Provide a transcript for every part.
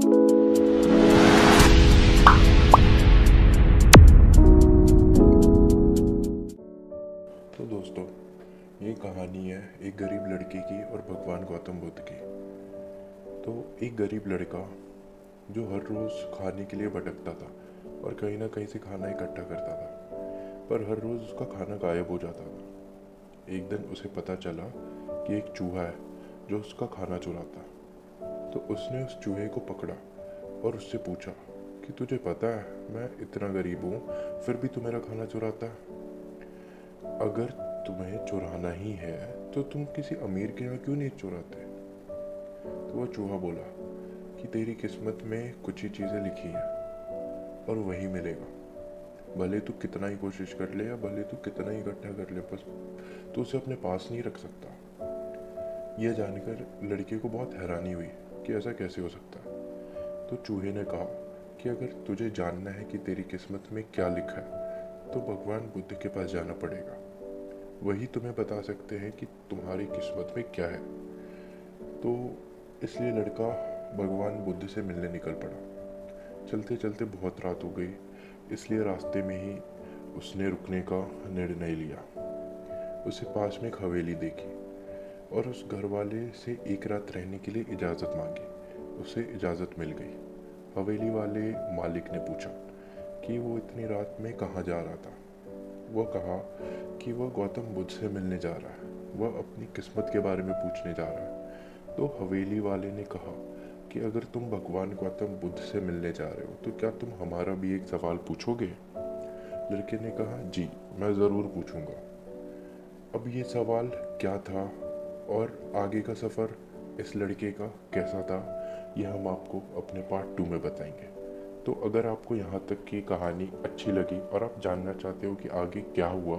तो दोस्तों, ये कहानी है एक गरीब लड़के की और भगवान गौतम बुद्ध की। तो एक गरीब लड़का जो हर रोज़ खाने के लिए भटकता था और कहीं ना कहीं से खाना इकट्ठा करता था, पर हर रोज़ उसका खाना गायब हो जाता था। एक दिन उसे पता चला कि एक चूहा है जो उसका खाना चुराता तो उसने उस चूहे को पकड़ा और उससे पूछा कि तुझे पता है, मैं इतना गरीब हूँ, फिर भी तू मेरा खाना चुराता है? अगर तुम्हें चुराना ही है तो तुम किसी अमीर के यहाँ क्यों नहीं चुराते? तो वह चूहा बोला कि तेरी किस्मत में कुछ ही चीज़ें लिखी हैं और वही मिलेगा। भले तू कितना ही कोशिश कर ले या भले तू कितना ही इकट्ठा कर ले, बस तू उसे अपने पास नहीं रख सकता। यह जानकर लड़के को बहुत हैरानी हुई। कि ऐसा कैसे हो सकता है? तो चूहे ने कहा कि अगर तुझे जानना है कि तेरी किस्मत में क्या लिखा है तो भगवान बुद्ध के पास जाना पड़ेगा। वही तुम्हें बता सकते हैं कि तुम्हारी किस्मत में क्या है। तो इसलिए लड़का भगवान बुद्ध से मिलने निकल पड़ा। चलते चलते बहुत रात हो गई, इसलिए रास्ते में ही उसने रुकने का निर्णय लिया। उसे पास में एक हवेली देखी। और उस घर वाले से एक रात रहने के लिए इजाज़त मांगी। उसे इजाज़त मिल गई। हवेली वाले मालिक ने पूछा कि वो इतनी रात में कहाँ जा रहा था? वह कहा कि वह गौतम बुद्ध से मिलने जा रहा है। वह अपनी किस्मत के बारे में पूछने जा रहा है। तो हवेली वाले ने कहा कि अगर तुम भगवान गौतम बुद्ध से मिलने जा रहे हो तो क्या तुम हमारा भी एक सवाल पूछोगे? लड़के ने कहा, जी, मैं ज़रूर पूछूँगा। अब ये सवाल क्या था? और आगे का सफ़र इस लड़के का कैसा था, यह हम आपको अपने पार्ट टू में बताएँगे। तो अगर आपको यहाँ तक की कहानी अच्छी लगी और आप जानना चाहते हो कि आगे क्या हुआ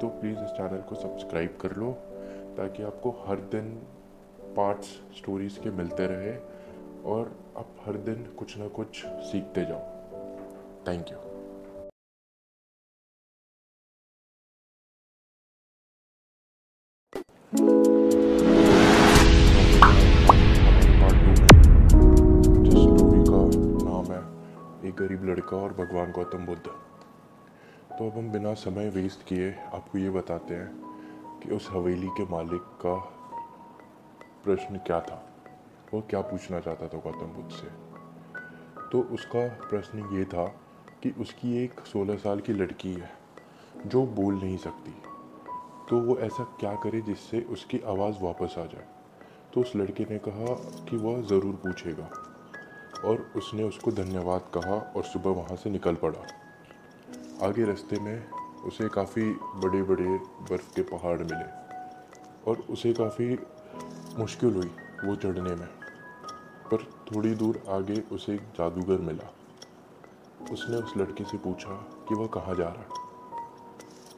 तो प्लीज़ इस चैनल को सब्सक्राइब कर लो, ताकि आपको हर दिन पार्ट्स स्टोरीज़ के मिलते रहे और आप हर दिन कुछ ना कुछ सीखते जाओ। थैंक यू भगवान गौतम बुद्ध। तो अब हम बिना समय वेस्ट किए आपको ये बताते हैं कि उस हवेली के मालिक का प्रश्न क्या था। वो क्या पूछना चाहता था गौतम बुद्ध से? तो उसका प्रश्न ये था कि उसकी एक 16 साल की लड़की है, जो बोल नहीं सकती। तो वो ऐसा क्या करे जिससे उसकी आवाज़ वापस आ जाए? तो उस लड़के ने कहा कि वह ज़रूर पूछेगा। और उसने उसको धन्यवाद कहा और सुबह वहाँ से निकल पड़ा। आगे रास्ते में उसे काफ़ी बड़े बड़े बर्फ़ के पहाड़ मिले और उसे काफ़ी मुश्किल हुई वो चढ़ने में। पर थोड़ी दूर आगे उसे एक जादूगर मिला। उसने उस लड़की से पूछा कि वह कहाँ जा रहा है।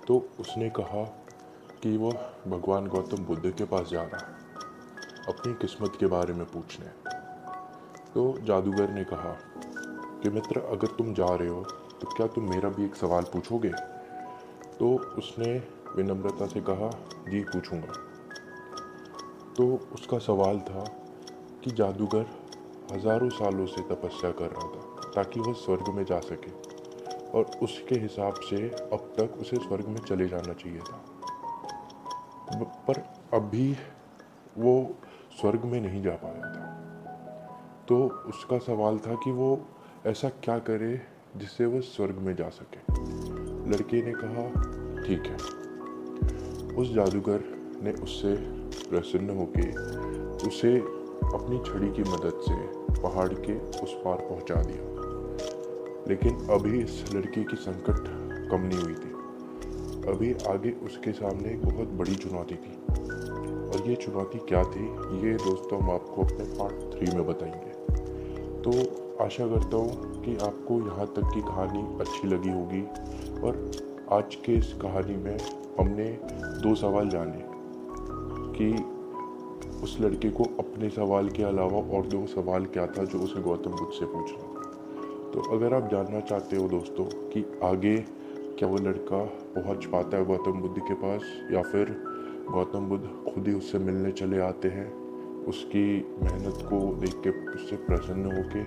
तो उसने कहा कि वह भगवान गौतम बुद्ध के पास जा रहा है। अपनी किस्मत के बारे में पूछने। तो जादूगर ने कहा, कि मित्र, अगर तुम जा रहे हो तो क्या तुम मेरा भी एक सवाल पूछोगे? तो उसने विनम्रता से कहा, जी, पूछूँगा। तो उसका सवाल था कि जादूगर हज़ारों सालों से तपस्या कर रहा था, ताकि वह स्वर्ग में जा सके, और उसके हिसाब से अब तक उसे स्वर्ग में चले जाना चाहिए था। पर अभी वो स्वर्ग में नहीं जा पाया था। तो उसका सवाल था कि वो ऐसा क्या करे जिससे वो स्वर्ग में जा सके। लड़के ने कहा, ठीक है। उस जादूगर ने उससे प्रसन्न होके उसे अपनी छड़ी की मदद से पहाड़ के उस पार पहुँचा दिया। लेकिन अभी इस लड़के की संकट कम नहीं हुई थी। अभी आगे उसके सामने एक बहुत बड़ी चुनौती थी। और ये चुनौती क्या थी, ये दोस्तों हम आपको अपने पार्ट थ्री में बताएँगे। तो आशा करता हूँ कि आपको यहाँ तक की कहानी अच्छी लगी होगी और आज के इस कहानी में हमने दो सवाल जाने कि उस लड़के को अपने सवाल के अलावा और दो सवाल क्या था जो उसे गौतम बुद्ध से पूछना तो अगर आप जानना चाहते हो दोस्तों कि आगे क्या वो लड़का पहुँच पाता है गौतम बुद्ध के पास या फिर गौतम बुद्ध खुद ही उससे मिलने चले आते हैं उसकी मेहनत को देख के उससे प्रसन्न हो के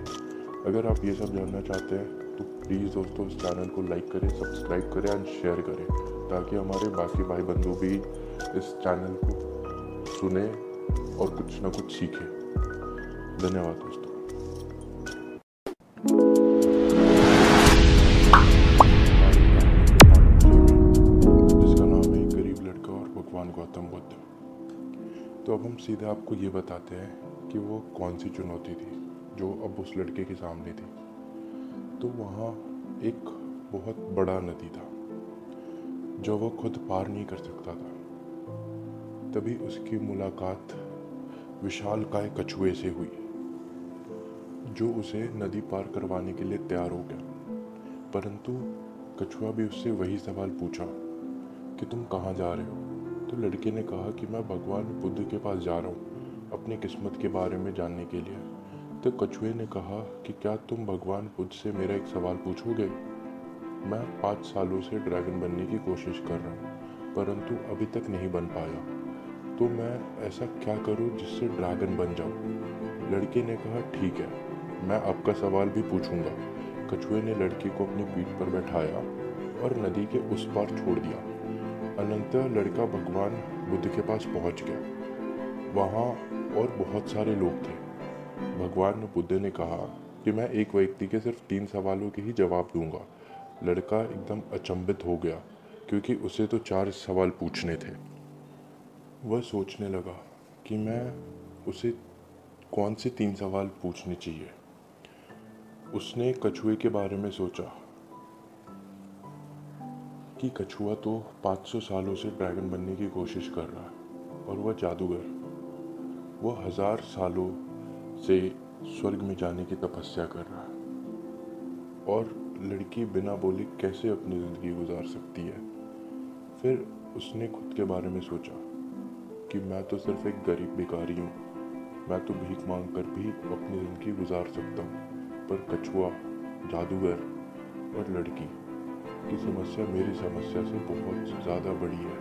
अगर आप ये सब जानना चाहते हैं तो प्लीज़ दोस्तों इस चैनल को लाइक करें सब्सक्राइब करें एंड शेयर करें, ताकि हमारे बाकी भाई बंधु भी इस चैनल को सुने और कुछ ना कुछ सीखें। धन्यवाद दोस्तों। अब हम सीधे आपको ये बताते हैं कि वो कौन सी चुनौती थी, जो अब उस लड़के के सामने थी। तो वहाँ एक बहुत बड़ा नदी था, जो वो खुद पार नहीं कर सकता था। तभी उसकी मुलाकात विशाल काय कछुए से हुई, जो उसे नदी पार करवाने के लिए तैयार हो गया। परंतु कछुआ भी उससे वही सवाल पूछा कि तुम कहाँ जा रहे हो? तो लड़के ने कहा कि मैं भगवान बुद्ध के पास जा रहा हूँ, अपनी किस्मत के बारे में जानने के लिए। तो कछुए ने कहा कि क्या तुम भगवान बुद्ध से मेरा एक सवाल पूछोगे? मैं पाँच सालों से ड्रैगन बनने की कोशिश कर रहा हूँ, परंतु अभी तक नहीं बन पाया। तो मैं ऐसा क्या करूँ जिससे ड्रैगन बन जाऊँ? लड़के ने कहा, ठीक है, मैं आपका सवाल भी पूछूँगा। कछुए ने लड़के को अपनी पीठ पर बैठाया और नदी के उस पार छोड़ दिया। अनंतर लड़का भगवान बुद्ध के पास पहुँच गया। वहाँ और बहुत सारे लोग थे। भगवान बुद्ध ने कहा कि मैं एक व्यक्ति के सिर्फ़ तीन सवालों के ही जवाब दूँगा। लड़का एकदम अचंभित हो गया, क्योंकि उसे तो चार सवाल पूछने थे। वह सोचने लगा कि मैं उसे कौन से तीन सवाल पूछने चाहिए। उसने कछुए के बारे में सोचा। कि कछुआ तो 500 सालों से ड्रैगन बनने की कोशिश कर रहा है और वह जादूगर। वह हज़ार सालों से स्वर्ग में जाने की तपस्या कर रहा है। और लड़की बिना बोले कैसे अपनी ज़िंदगी गुजार सकती है? फिर उसने खुद के बारे में सोचा कि मैं तो सिर्फ़ एक गरीब भिखारी हूँ। मैं तो भीख मांग कर भी अपनी ज़िंदगी गुजार सकता हूँ। पर कछुआ, जादूगर और लड़की की समस्या मेरी समस्या से बहुत ज़्यादा बड़ी है।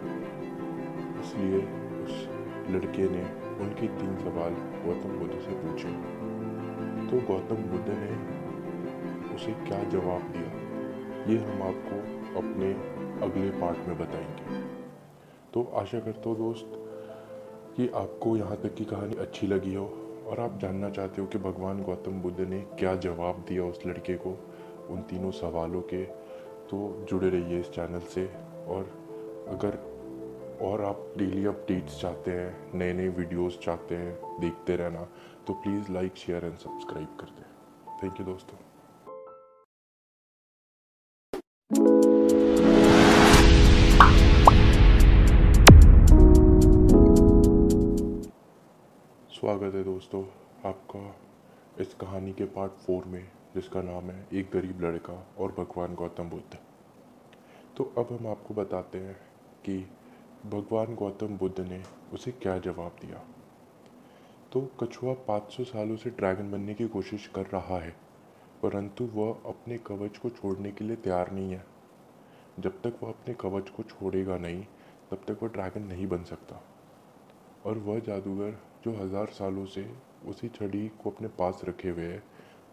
इसलिए उस लड़के ने उनके तीन सवाल गौतम बुद्ध से पूछे। तो गौतम बुद्ध ने उसे क्या जवाब दिया, ये हम आपको अपने अगले पार्ट में बताएँगे। तो आशा करता हूँ दोस्त कि आपको यहाँ तक की कहानी अच्छी लगी हो और आप जानना चाहते हो कि भगवान गौतम बुद्ध ने क्या जवाब दिया उस लड़के को उन तीनों सवालों के तो जुड़े रहिए इस चैनल से। और अगर और आप डेली अपडेट्स चाहते हैं नए नए वीडियोस चाहते हैं, देखते रहना तो please like share and subscribe कर दें। थैंक यू दोस्तों। स्वागत है दोस्तों आपका इस कहानी के पार्ट फोर में। जिसका नाम है एक गरीब लड़का और भगवान गौतम बुद्ध। तो अब हम आपको बताते हैं कि भगवान गौतम बुद्ध ने उसे क्या जवाब दिया। तो कछुआ 500 सालों से ड्रैगन बनने की कोशिश कर रहा है, परंतु वह अपने कवच को छोड़ने के लिए तैयार नहीं है। जब तक वह अपने कवच को छोड़ेगा नहीं, तब तक वह ड्रैगन नहीं बन सकता। और वह जादूगर जो हज़ार सालों से उसी छड़ी को अपने पास रखे हुए है,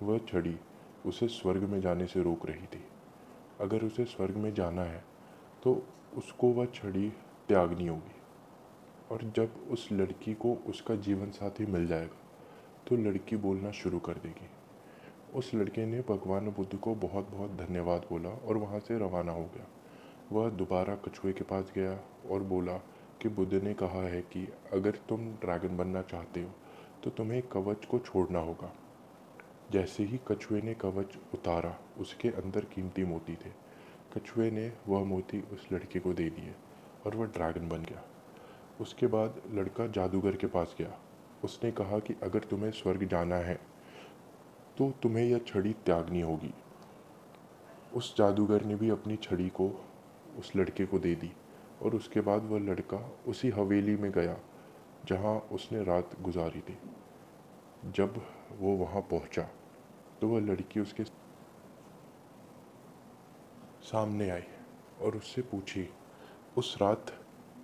वह छड़ी उसे स्वर्ग में जाने से रोक रही थी। अगर उसे स्वर्ग में जाना है तो उसको वह छड़ी त्यागनी होगी। और जब उस लड़की को उसका जीवन साथी मिल जाएगा तो लड़की बोलना शुरू कर देगी। उस लड़के ने भगवान बुद्ध को बहुत बहुत धन्यवाद बोला और वहाँ से रवाना हो गया। वह दोबारा कछुए के पास गया और बोला कि बुद्ध ने कहा है कि अगर तुम ड्रैगन बनना चाहते हो तो तुम्हें कवच को छोड़ना होगा। जैसे ही कछुए ने कवच उतारा, उसके अंदर कीमती मोती थे। कछुए ने वह मोती उस लड़के को दे दिए और वह ड्रैगन बन गया। उसके बाद लड़का जादूगर के पास गया। उसने कहा कि अगर तुम्हें स्वर्ग जाना है तो तुम्हें यह छड़ी त्यागनी होगी। उस जादूगर ने भी अपनी छड़ी को उस लड़के को दे दी और उसके बाद वह लड़का उसी हवेली में गया, जहाँ उसने रात गुजारी थी। जब वो वहाँ पहुँचा। तो वह लड़की उसके सामने आई और उससे पूछी, उस रात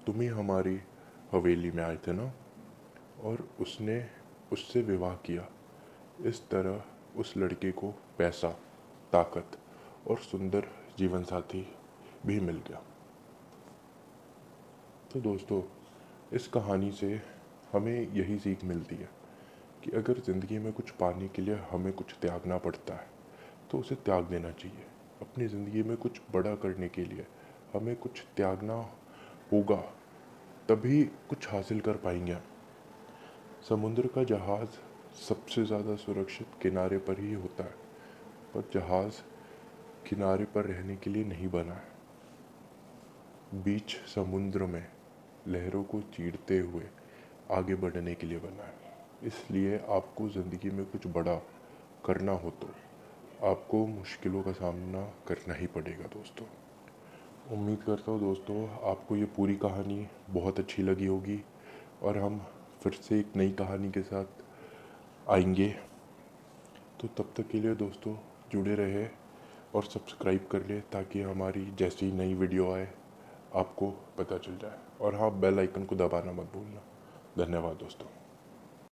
तुम ही हमारी हवेली में आए थे ना? और उसने उससे विवाह किया। इस तरह उस लड़के को पैसा, ताकत और सुंदर जीवन साथी भी मिल गया। तो दोस्तों, इस कहानी से हमें यही सीख मिलती है। कि अगर ज़िंदगी में कुछ पाने के लिए हमें कुछ त्यागना पड़ता है तो उसे त्याग देना चाहिए। अपनी ज़िंदगी में कुछ बड़ा करने के लिए हमें कुछ त्यागना होगा, तभी कुछ हासिल कर पाएँगे। समुद्र का जहाज़ सबसे ज़्यादा सुरक्षित किनारे पर ही होता है, पर जहाज़ किनारे पर रहने के लिए नहीं बना है। बीच समुद्र में लहरों को चीरते हुए आगे बढ़ने के लिए बना है। इसलिए आपको ज़िंदगी में कुछ बड़ा करना हो तो आपको मुश्किलों का सामना करना ही पड़ेगा दोस्तों। उम्मीद करता हूँ दोस्तों, आपको ये पूरी कहानी बहुत अच्छी लगी होगी और हम फिर से एक नई कहानी के साथ आएँगे। तो तब तक के लिए दोस्तों, जुड़े रहे और सब्सक्राइब कर ले ताकि हमारी जैसी नई वीडियो आए, आपको पता चल जाए। और हाँ बेल आइकन को दबाना मत भूलना। धन्यवाद दोस्तों।